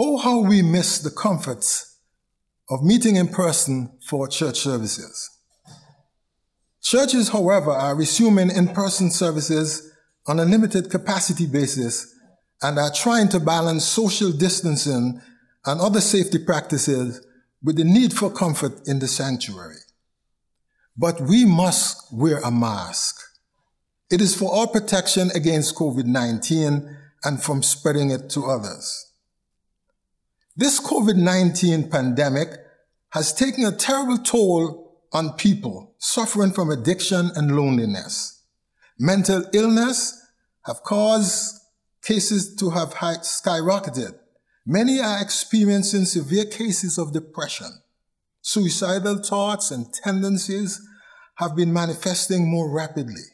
Oh, how we miss the comforts of meeting in person for church services. Churches, however, are resuming in-person services on a limited capacity basis and are trying to balance social distancing and other safety practices with the need for comfort in the sanctuary. But we must wear a mask. It is for our protection against COVID-19 and from spreading it to others. This COVID-19 pandemic has taken a terrible toll on people suffering from addiction and loneliness. Mental illness have caused cases to have skyrocketed. Many are experiencing severe cases of depression. Suicidal thoughts and tendencies have been manifesting more rapidly.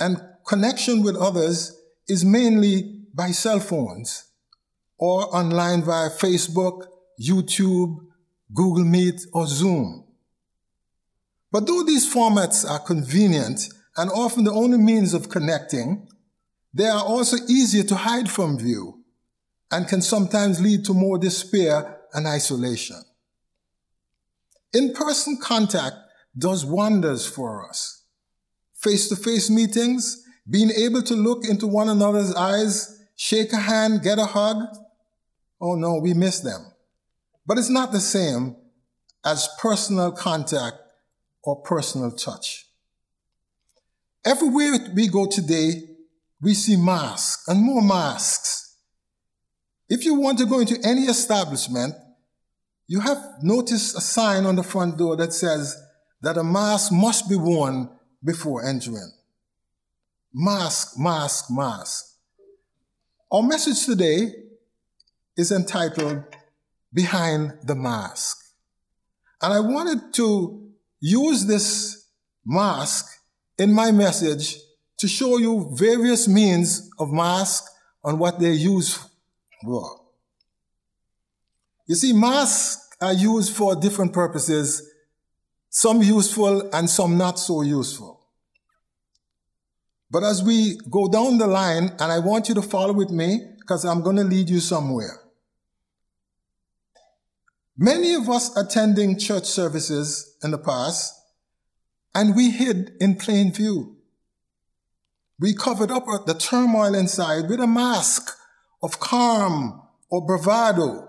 And connection with others is mainly by cell phones or online via Facebook, YouTube, Google Meet, or Zoom. But though these formats are convenient and often the only means of connecting, they are also easier to hide from view and can sometimes lead to more despair and isolation. In-person contact does wonders for us. Face-to-face meetings, being able to look into one another's eyes, shake a hand, get a hug. Oh no, we miss them. But it's not the same as personal contact or personal touch. Everywhere we go today, we see masks and more masks. If you want to go into any establishment, you have noticed a sign on the front door that says that a mask must be worn before entering. Mask, mask, mask. Our message today is entitled Behind the Mask. And I wanted to use this mask in my message to show you various means of mask and what they're used for. You see, masks are used for different purposes, some useful and some not so useful. But as we go down the line, and I want you to follow with me because I'm going to lead you somewhere. Many of us attending church services in the past, and we hid in plain view. We covered up the turmoil inside with a mask of calm or bravado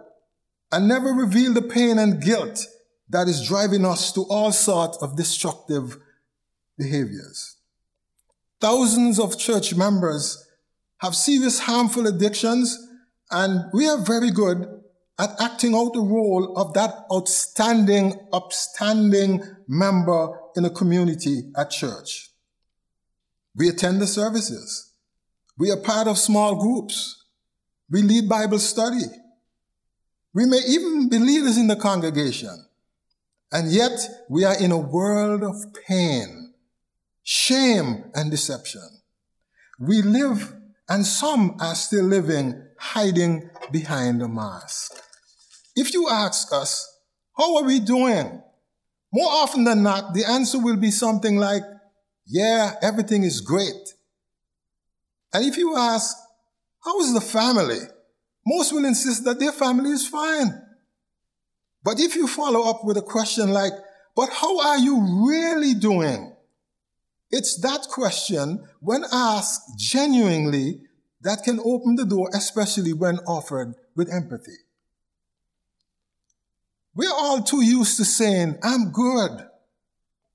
and never revealed the pain and guilt that is driving us to all sorts of destructive behaviors. Thousands of church members have serious harmful addictions and we are very good at acting out the role of that outstanding, upstanding member in a community at church. We attend the services. We are part of small groups. We lead Bible study. We may even be leaders in the congregation. And yet we are in a world of pain, shame, and deception. We live, and some are still living, hiding behind a mask. If you ask us, how are we doing? More often than not, the answer will be something like, yeah, everything is great. And if you ask, how is the family? Most will insist that their family is fine. But if you follow up with a question like, but how are you really doing? It's that question, when asked genuinely, that can open the door, especially when offered with empathy. We're all too used to saying, I'm good.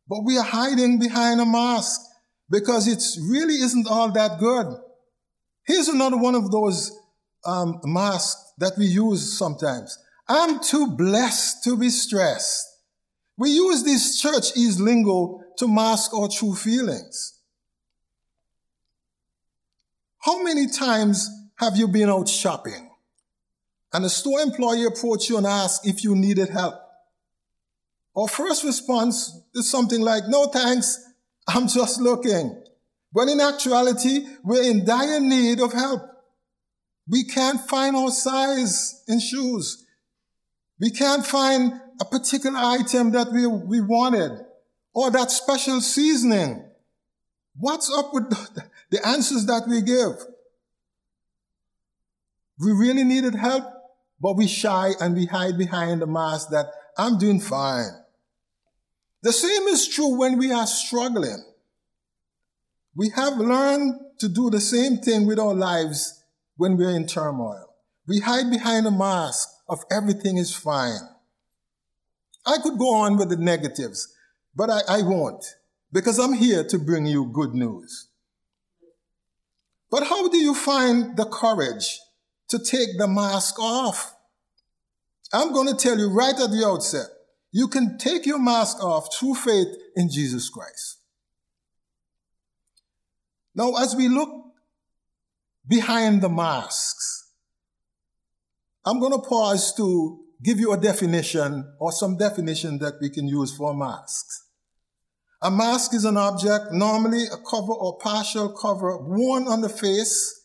But we are hiding behind a mask because it really isn't all that good. Here's another one of those um, masks that we use sometimes. I'm too blessed to be stressed. We use this churchese lingo to mask our true feelings. How many times have you been out shopping and a store employee approached you and asked if you needed help? Our first response is something like, no thanks, I'm just looking. When in actuality, we're in dire need of help. We can't find our size in shoes. We can't find a particular item that we, we wanted or that special seasoning. What's up with the, the answers that we give? We really needed help, but we shy and we hide behind the mask that I'm doing fine. The same is true when we are struggling. We have learned to do the same thing with our lives when we're in turmoil. We hide behind a mask of everything is fine. I could go on with the negatives, but I, I won't because I'm here to bring you good news. But how do you find the courage to take the mask off? I'm going to tell you right at the outset you can take your mask off through faith in Jesus Christ. Now, as we look behind the masks, I'm going to pause to give you a definition or some definition that we can use for masks. A mask is an object, normally a cover or partial cover worn on the face,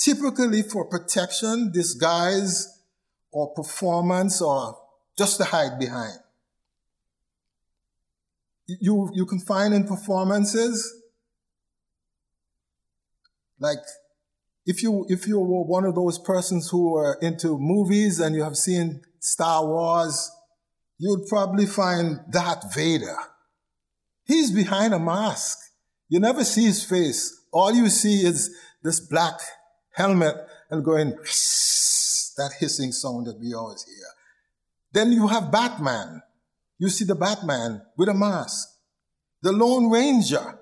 typically for protection, disguise, or performance, or just to hide behind. You, you can find in performances like if you if you were one of those persons who are into movies and you have seen Star Wars, you'd probably find Darth Vader. He's behind a mask. You never see his face. All you see is this black helmet and going that hissing sound that we always hear. Then you have Batman. You see the Batman with a mask. The Lone Ranger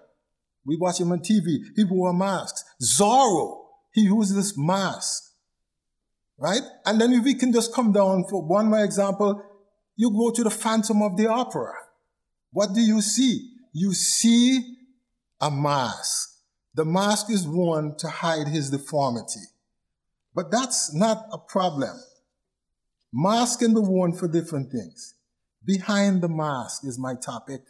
we watch him on TV. He wore masks. Zorro, he used this mask. Right? And then if we can just come down for one more example, you go to the Phantom of the Opera. What do you see? You see a mask. The mask is worn to hide his deformity. But that's not a problem. Mask can be worn for different things. Behind the mask is my topic.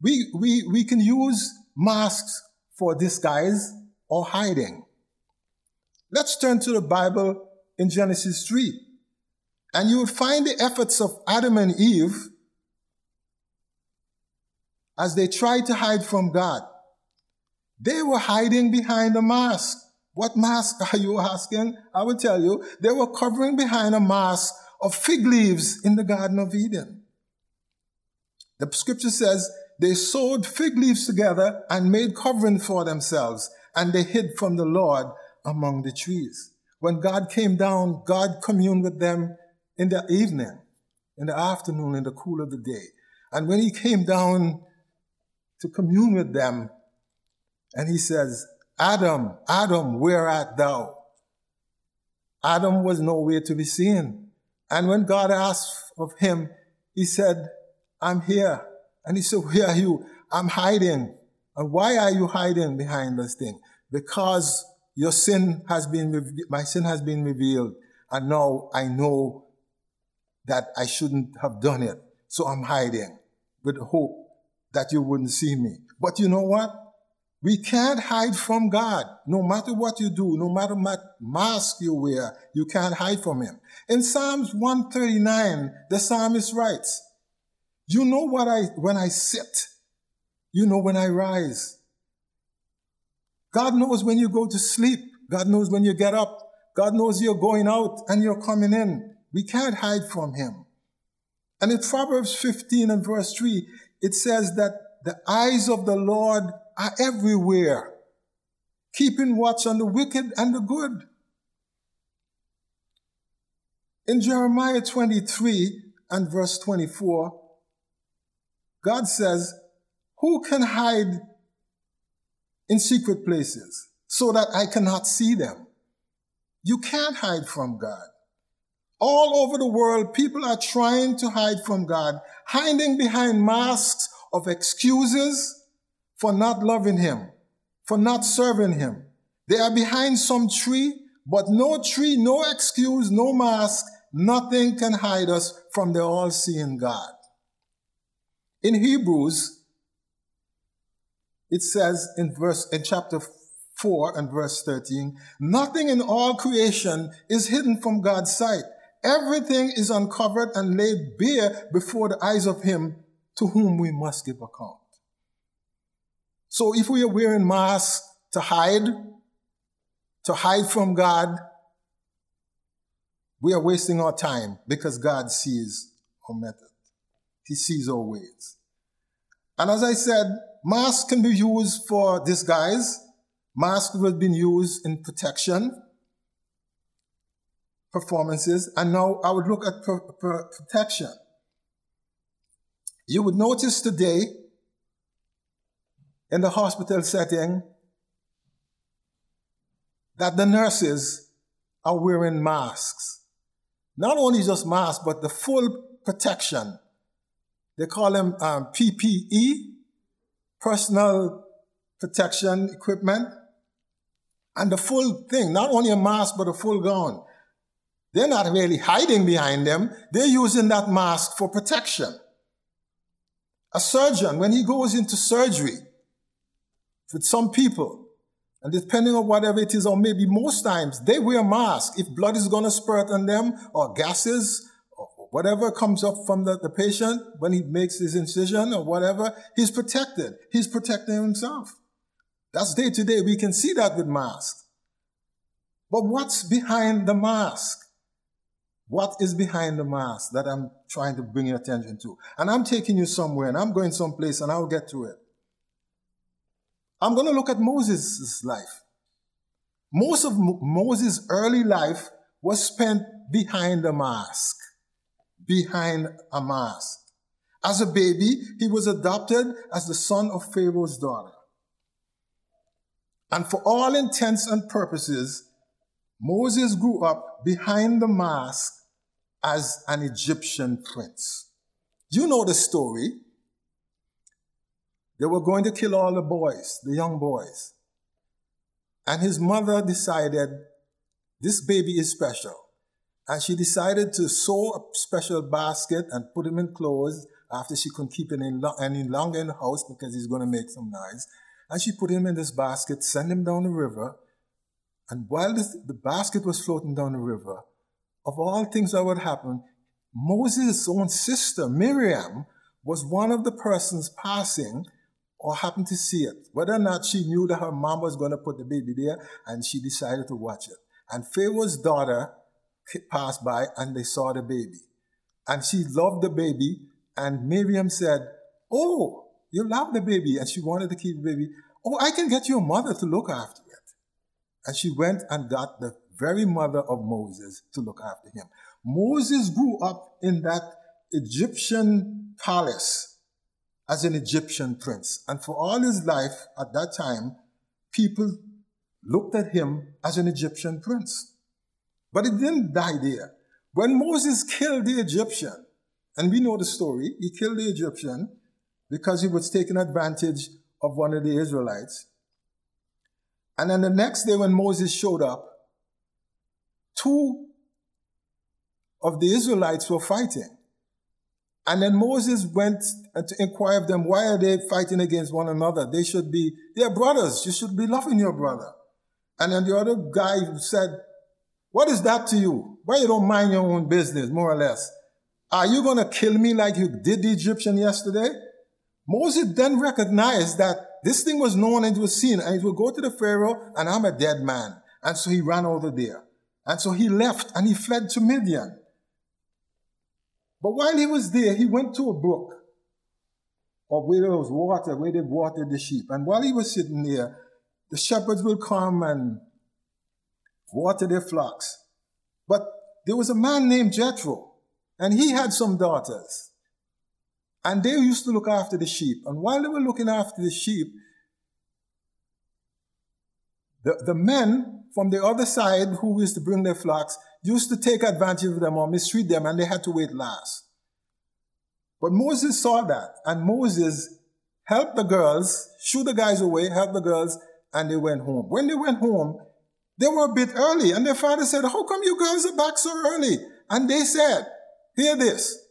We, we, we can use masks for disguise or hiding. Let's turn to the Bible in Genesis 3. And you will find the efforts of Adam and Eve as they try to hide from God. They were hiding behind a mask. What mask are you asking? I will tell you. They were covering behind a mask of fig leaves in the Garden of Eden. The scripture says they sewed fig leaves together and made covering for themselves, and they hid from the Lord among the trees. When God came down, God communed with them in the evening, in the afternoon, in the cool of the day. And when he came down to commune with them, and he says, Adam, Adam, where art thou? Adam was nowhere to be seen. And when God asked of him, he said, I'm here. And he said, Where are you? I'm hiding. And why are you hiding behind this thing? Because your sin has been, my sin has been revealed. And now I know that I shouldn't have done it. So I'm hiding with hope that you wouldn't see me. But you know what? We can't hide from God. No matter what you do, no matter what mask you wear, you can't hide from Him. In Psalms 139, the psalmist writes, you know what I, when I sit. You know when I rise. God knows when you go to sleep. God knows when you get up. God knows you're going out and you're coming in. We can't hide from him. And in Proverbs 15 and verse 3, it says that the eyes of the Lord are everywhere, keeping watch on the wicked and the good. In Jeremiah 23 and verse 24, God says, Who can hide in secret places so that I cannot see them? You can't hide from God. All over the world, people are trying to hide from God, hiding behind masks of excuses for not loving Him, for not serving Him. They are behind some tree, but no tree, no excuse, no mask, nothing can hide us from the all seeing God. In Hebrews, it says in verse in chapter 4 and verse 13, nothing in all creation is hidden from God's sight. Everything is uncovered and laid bare before the eyes of him to whom we must give account. So if we are wearing masks to hide, to hide from God, we are wasting our time because God sees our method. He sees our ways. And as I said, masks can be used for disguise. Masks have been used in protection performances. And now I would look at protection. You would notice today in the hospital setting that the nurses are wearing masks. Not only just masks, but the full protection. They call them um, PPE, personal protection equipment, and the full thing, not only a mask, but a full gown. They're not really hiding behind them. They're using that mask for protection. A surgeon, when he goes into surgery with some people, and depending on whatever it is, or maybe most times, they wear masks. If blood is going to spurt on them, or gases, or whatever comes up from the, the patient when he makes his incision or whatever, he's protected. He's protecting himself. That's day to day. We can see that with masks. But what's behind the mask? What is behind the mask that I'm trying to bring your attention to? And I'm taking you somewhere and I'm going someplace and I'll get to it. I'm going to look at Moses' life. Most of Moses' early life was spent behind a mask. Behind a mask. As a baby, he was adopted as the son of Pharaoh's daughter. And for all intents and purposes, Moses grew up behind the mask as an Egyptian prince. You know the story. They were going to kill all the boys, the young boys. And his mother decided this baby is special. And she decided to sew a special basket and put him in clothes after she couldn't keep him any longer in the house because he's going to make some noise. And she put him in this basket, sent him down the river. And while this, the basket was floating down the river, of all things that would happen, Moses' own sister, Miriam, was one of the persons passing or happened to see it. Whether or not she knew that her mom was going to put the baby there, and she decided to watch it. And Pharaoh's daughter passed by and they saw the baby. And she loved the baby, and Miriam said, Oh, you love the baby, and she wanted to keep the baby. Oh, I can get your mother to look after it. And she went and got the very mother of Moses, to look after him. Moses grew up in that Egyptian palace as an Egyptian prince. And for all his life at that time, people looked at him as an Egyptian prince. But it didn't die there. When Moses killed the Egyptian, and we know the story, he killed the Egyptian because he was taking advantage of one of the Israelites. And then the next day, when Moses showed up, two of the Israelites were fighting. And then Moses went uh, to inquire of them, why are they fighting against one another? They should be, they're brothers. You should be loving your brother. And then the other guy said, what is that to you? Why you don't mind your own business, more or less? Are you going to kill me like you did the Egyptian yesterday? Moses then recognized that this thing was known and it was seen, and it will go to the Pharaoh, and I'm a dead man. And so he ran over there. And so he left and he fled to Midian. But while he was there, he went to a brook or where there was water, where they watered the sheep. And while he was sitting there, the shepherds will come and water their flocks. But there was a man named Jethro, and he had some daughters. And they used to look after the sheep. And while they were looking after the sheep, the, the men from the other side who used to bring their flocks used to take advantage of them or mistreat them, and they had to wait last. But Moses saw that, and Moses helped the girls, shoo the guys away, helped the girls, and they went home. When they went home, they were a bit early, and their father said, How come you girls are back so early? And they said, Hear this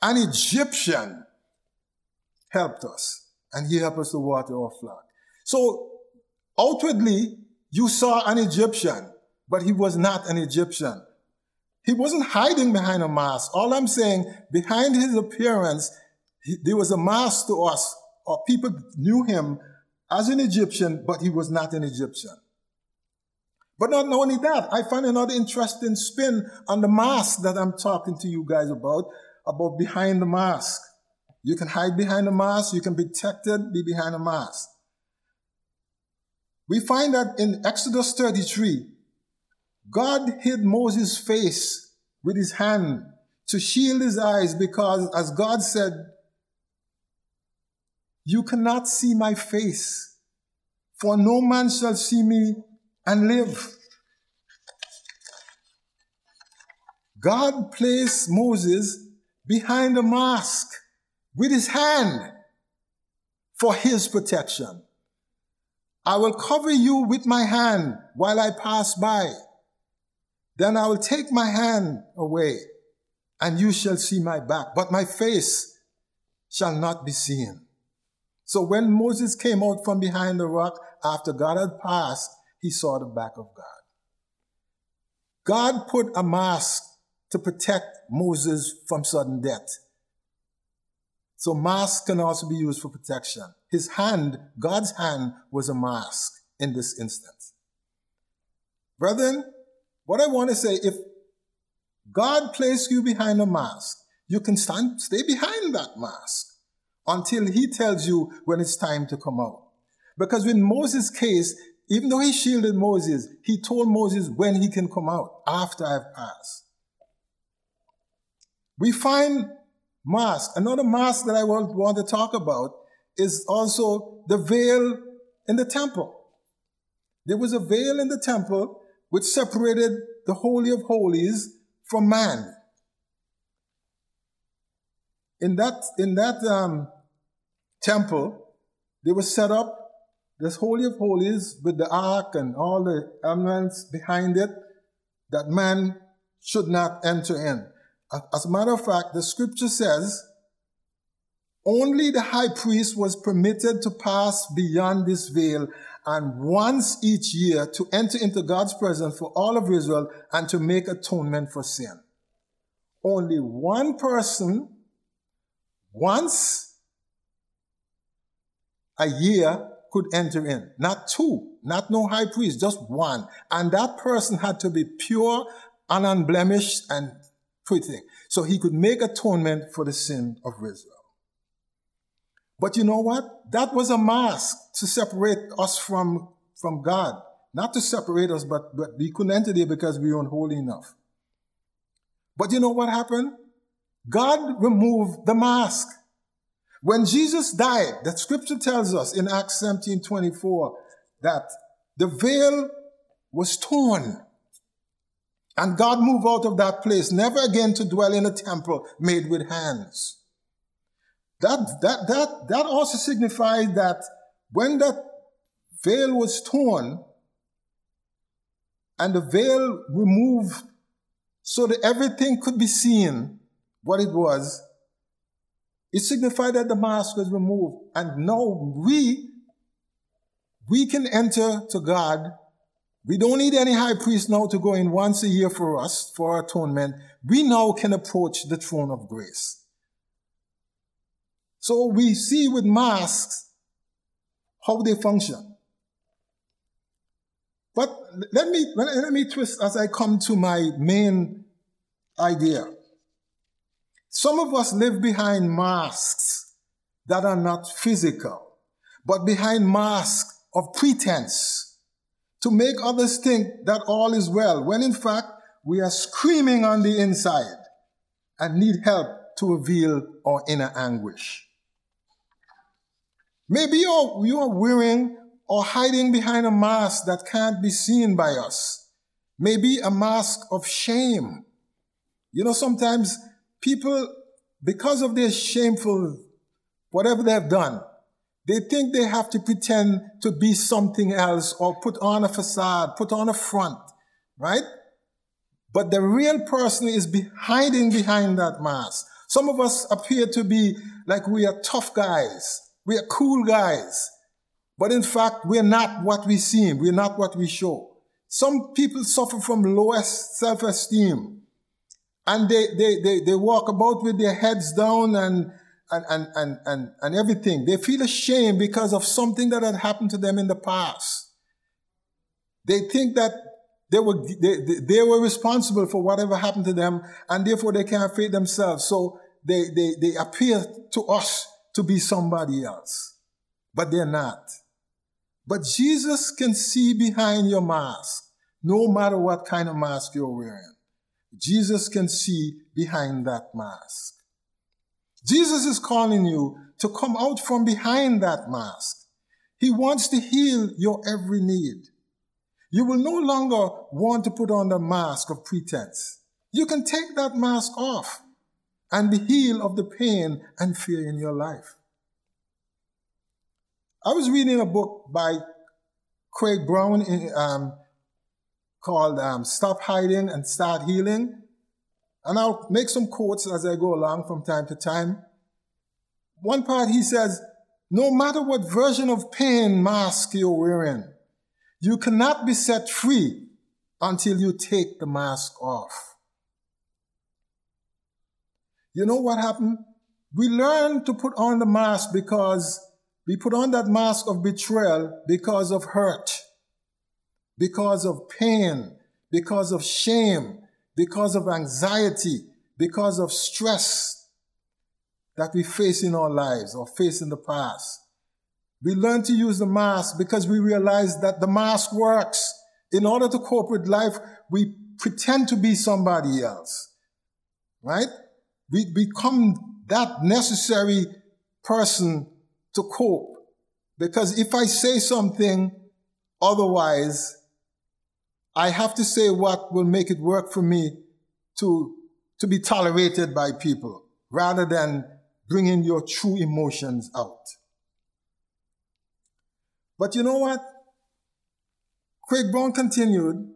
an Egyptian helped us, and he helped us to water our flock. So outwardly, you saw an Egyptian, but he was not an Egyptian. He wasn't hiding behind a mask. All I'm saying, behind his appearance, he, there was a mask to us, or people knew him as an Egyptian, but he was not an Egyptian. But not only that, I find another interesting spin on the mask that I'm talking to you guys about, about behind the mask. You can hide behind the mask, you can be protected, be behind the mask. We find that in Exodus 33, God hid Moses' face with his hand to shield his eyes because, as God said, You cannot see my face, for no man shall see me and live. God placed Moses behind a mask with his hand for his protection. I will cover you with my hand while I pass by. Then I will take my hand away and you shall see my back, but my face shall not be seen. So when Moses came out from behind the rock after God had passed, he saw the back of God. God put a mask to protect Moses from sudden death. So mask can also be used for protection. His hand, God's hand, was a mask in this instance. Brethren, what I want to say, if God placed you behind a mask, you can stand, stay behind that mask until he tells you when it's time to come out. Because in Moses' case, even though he shielded Moses, he told Moses when he can come out after I've passed. We find mask. Another mask that I want, want to talk about is also the veil in the temple. There was a veil in the temple which separated the Holy of Holies from man. In that, in that um, temple, they were set up this Holy of Holies with the ark and all the elements behind it that man should not enter in. As a matter of fact, the scripture says only the high priest was permitted to pass beyond this veil and once each year to enter into God's presence for all of Israel and to make atonement for sin. Only one person once a year could enter in. Not two, not no high priest, just one. And that person had to be pure and unblemished and pretty. So he could make atonement for the sin of Israel. But you know what? That was a mask to separate us from, from God. Not to separate us, but, but we couldn't enter there because we weren't holy enough. But you know what happened? God removed the mask. When Jesus died, the scripture tells us in Acts 17 24 that the veil was torn. And God moved out of that place, never again to dwell in a temple made with hands. That, that, that, that also signifies that when that veil was torn and the veil removed so that everything could be seen what it was, it signified that the mask was removed. And now we, we can enter to God. We don't need any high priest now to go in once a year for us, for atonement. We now can approach the throne of grace. So we see with masks how they function. But let me, let me twist as I come to my main idea. Some of us live behind masks that are not physical, but behind masks of pretense to make others think that all is well, when in fact we are screaming on the inside and need help to reveal our inner anguish. Maybe you're, you're wearing or hiding behind a mask that can't be seen by us. Maybe a mask of shame. You know, sometimes people, because of their shameful, whatever they've done, they think they have to pretend to be something else or put on a facade, put on a front, right? But the real person is be hiding behind that mask. Some of us appear to be like we are tough guys. We are cool guys. But in fact, we're not what we seem. We're not what we show. Some people suffer from lowest self-esteem. And they, they, they, they walk about with their heads down and, and, and, and, and, and everything. They feel ashamed because of something that had happened to them in the past. They think that They were, they, they were responsible for whatever happened to them, and therefore they can't feed themselves. So they, they, they appear to us to be somebody else, but they're not. But Jesus can see behind your mask, no matter what kind of mask you're wearing. Jesus can see behind that mask. Jesus is calling you to come out from behind that mask. He wants to heal your every need. You will no longer want to put on the mask of pretense. You can take that mask off and be healed of the pain and fear in your life. I was reading a book by Craig Brown in, um, called um, Stop Hiding and Start Healing. And I'll make some quotes as I go along from time to time. One part he says, no matter what version of pain mask you're wearing, you cannot be set free until you take the mask off. You know what happened? We learn to put on the mask because we put on that mask of betrayal because of hurt, because of pain, because of shame, because of anxiety, because of stress that we face in our lives or face in the past. We learn to use the mask because we realize that the mask works. In order to cope with life, we pretend to be somebody else, right? We become that necessary person to cope. Because if I say something otherwise, I have to say what will make it work for me to, to be tolerated by people rather than bringing your true emotions out. But you know what? Craig Brown continued.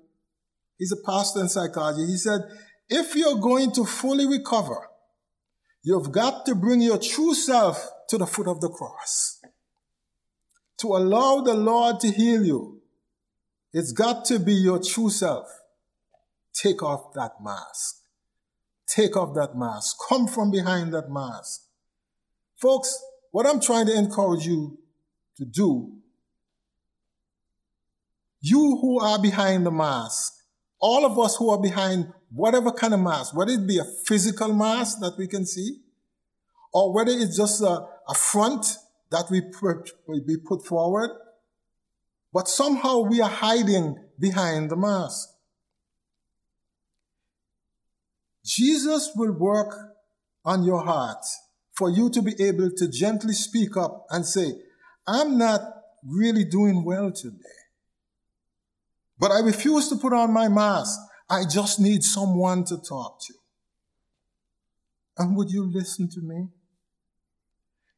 He's a pastor in psychology. He said, if you're going to fully recover, you've got to bring your true self to the foot of the cross. To allow the Lord to heal you, it's got to be your true self. Take off that mask. Take off that mask. Come from behind that mask. Folks, what I'm trying to encourage you to do you who are behind the mask, all of us who are behind whatever kind of mask, whether it be a physical mask that we can see, or whether it's just a, a front that we put, we put forward, but somehow we are hiding behind the mask. Jesus will work on your heart for you to be able to gently speak up and say, I'm not really doing well today. But I refuse to put on my mask. I just need someone to talk to. And would you listen to me?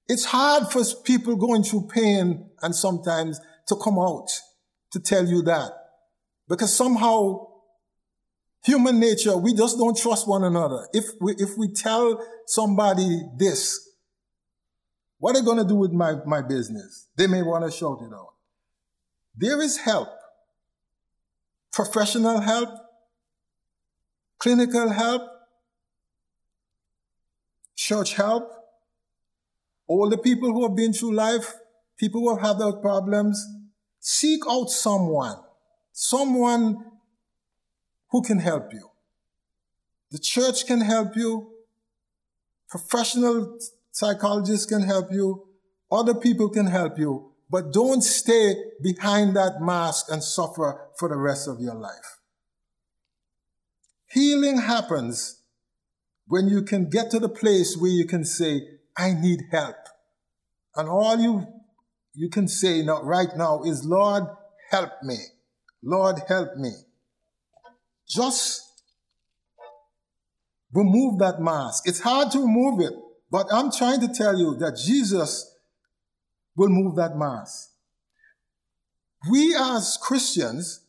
It's hard for people going through pain and sometimes to come out to tell you that. Because somehow, human nature, we just don't trust one another. If we, if we tell somebody this, what are they going to do with my, my business? They may want to shout it out. There is help professional help, clinical help, church help, all the people who have been through life, people who have had those problems, seek out someone, someone who can help you. The church can help you, professional psychologists can help you, other people can help you, but don't stay behind that mask and suffer for the rest of your life. Healing happens when you can get to the place where you can say, I need help. And all you, you can say now, right now is, Lord, help me. Lord, help me. Just remove that mask. It's hard to remove it, but I'm trying to tell you that Jesus will move that mask. We as Christians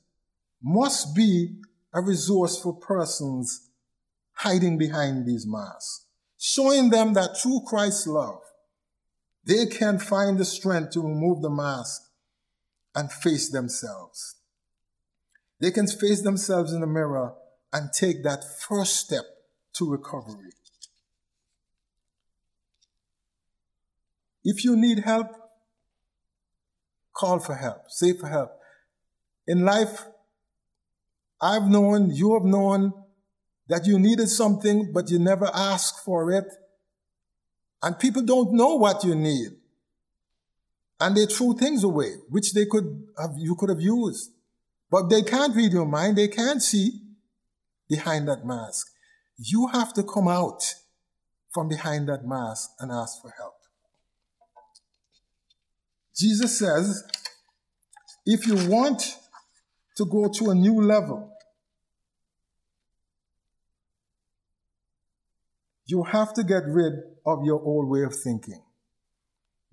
must be a resource for persons hiding behind these masks, showing them that through Christ's love, they can find the strength to remove the mask and face themselves. They can face themselves in the mirror and take that first step to recovery. If you need help, call for help, say for help. In life, I've known, you have known that you needed something, but you never asked for it. And people don't know what you need. And they threw things away, which they could have, you could have used. But they can't read your mind. They can't see behind that mask. You have to come out from behind that mask and ask for help. Jesus says, if you want to go to a new level, you have to get rid of your old way of thinking.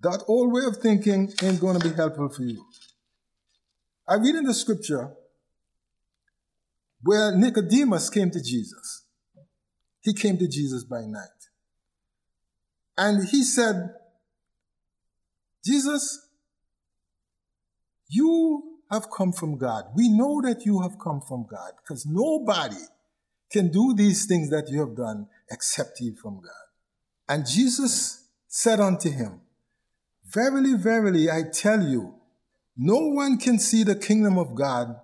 That old way of thinking ain't going to be helpful for you. I read in the scripture where Nicodemus came to Jesus. He came to Jesus by night. And he said, Jesus, you have come from God. We know that you have come from God because nobody can do these things that you have done except he from God. And Jesus said unto him, Verily, verily, I tell you, no one can see the kingdom of God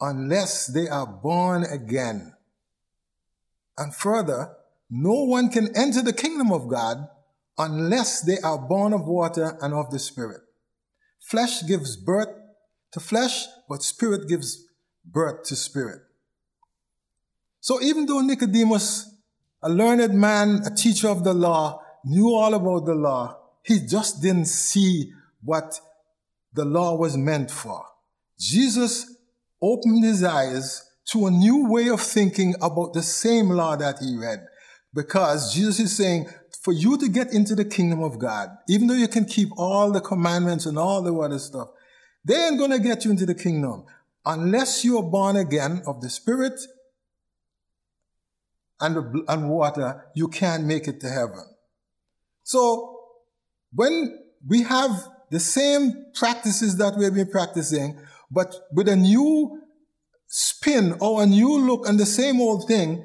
unless they are born again. And further, no one can enter the kingdom of God unless they are born of water and of the Spirit. Flesh gives birth to flesh, but spirit gives birth to spirit. So even though Nicodemus, a learned man, a teacher of the law, knew all about the law, he just didn't see what the law was meant for. Jesus opened his eyes to a new way of thinking about the same law that he read. Because Jesus is saying, for you to get into the kingdom of God, even though you can keep all the commandments and all the other stuff, they ain't to get you into the kingdom unless you are born again of the Spirit and, and water. You can't make it to heaven. So when we have the same practices that we've been practicing, but with a new spin or a new look and the same old thing,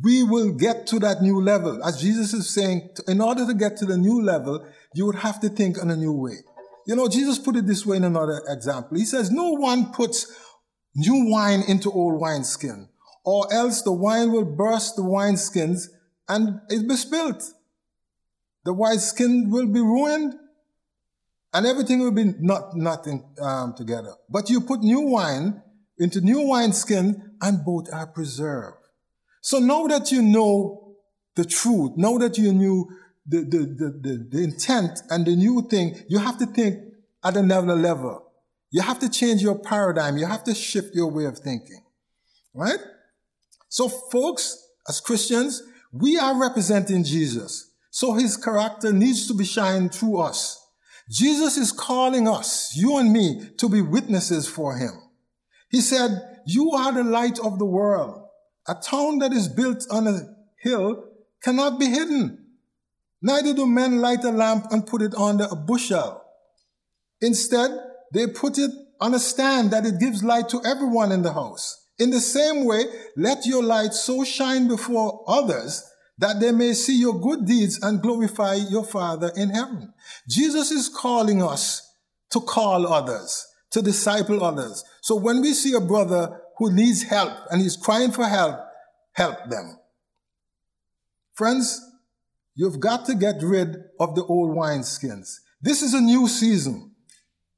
we will get to that new level. As Jesus is saying, in order to get to the new level, you would have to think in a new way. You know, Jesus put it this way in another example. He says, No one puts new wine into old wineskin, or else the wine will burst the wineskins and it be spilt. The wineskin will be ruined and everything will be not nothing um, together. But you put new wine into new wineskin and both are preserved. So now that you know the truth, now that you knew the, the, the, the, the intent and the new thing, you have to think at another level. You have to change your paradigm. You have to shift your way of thinking. Right? So folks, as Christians, we are representing Jesus. So his character needs to be shined through us. Jesus is calling us, you and me, to be witnesses for him. He said, you are the light of the world. A town that is built on a hill cannot be hidden. Neither do men light a lamp and put it under a bushel. Instead, they put it on a stand that it gives light to everyone in the house. In the same way, let your light so shine before others that they may see your good deeds and glorify your Father in heaven. Jesus is calling us to call others, to disciple others. So when we see a brother who needs help and he's crying for help, help them. Friends, You've got to get rid of the old wineskins. This is a new season.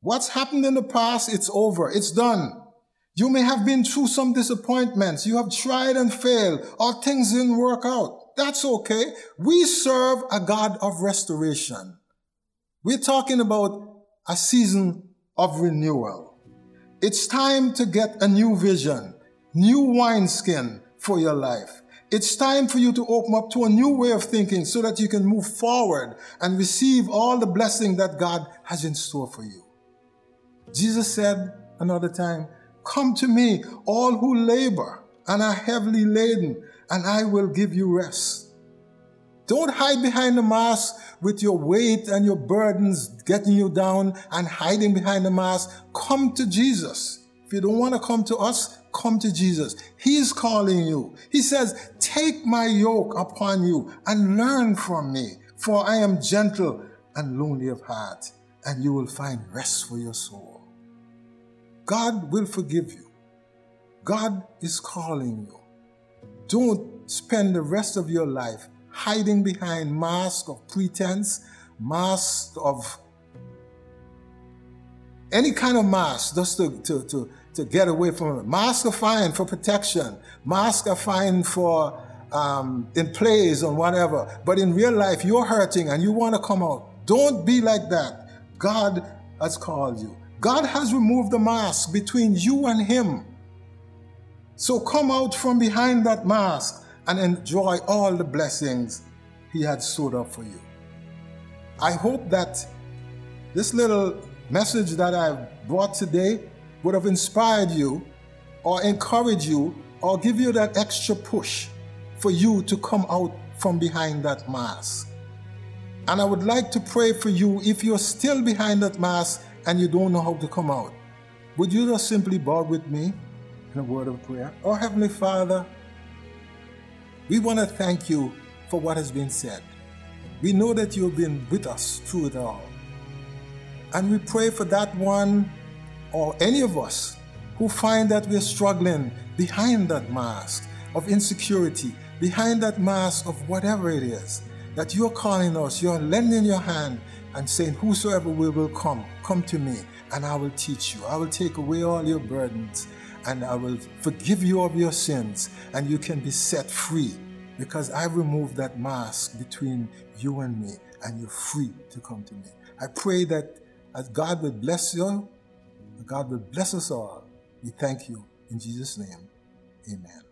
What's happened in the past, it's over. It's done. You may have been through some disappointments. You have tried and failed, or things didn't work out. That's okay. We serve a God of restoration. We're talking about a season of renewal. It's time to get a new vision, new wineskin for your life. It's time for you to open up to a new way of thinking so that you can move forward and receive all the blessing that God has in store for you. Jesus said another time, Come to me, all who labor and are heavily laden, and I will give you rest. Don't hide behind the mask with your weight and your burdens getting you down and hiding behind the mask. Come to Jesus. If you don't want to come to us, come to Jesus. He's calling you. He says, Take my yoke upon you and learn from me, for I am gentle and lonely of heart, and you will find rest for your soul. God will forgive you. God is calling you. Don't spend the rest of your life hiding behind masks of pretense, masks of any kind of mask just to, to, to, to get away from it. Masks are fine for protection. Masks are fine for um, in plays or whatever. But in real life, you're hurting and you want to come out. Don't be like that. God has called you. God has removed the mask between you and Him. So come out from behind that mask and enjoy all the blessings He had stored up for you. I hope that this little message that I've brought today would have inspired you or encouraged you or give you that extra push for you to come out from behind that mask. And I would like to pray for you if you're still behind that mask and you don't know how to come out. Would you just simply bow with me in a word of prayer? Oh, Heavenly Father, we want to thank you for what has been said. We know that you've been with us through it all. And we pray for that one or any of us who find that we're struggling behind that mask of insecurity, behind that mask of whatever it is, that you're calling us, you're lending your hand and saying, Whosoever will, will come, come to me, and I will teach you. I will take away all your burdens, and I will forgive you of your sins, and you can be set free because I removed that mask between you and me, and you're free to come to me. I pray that as God will bless you, God will bless us all. We thank you in Jesus' name. Amen.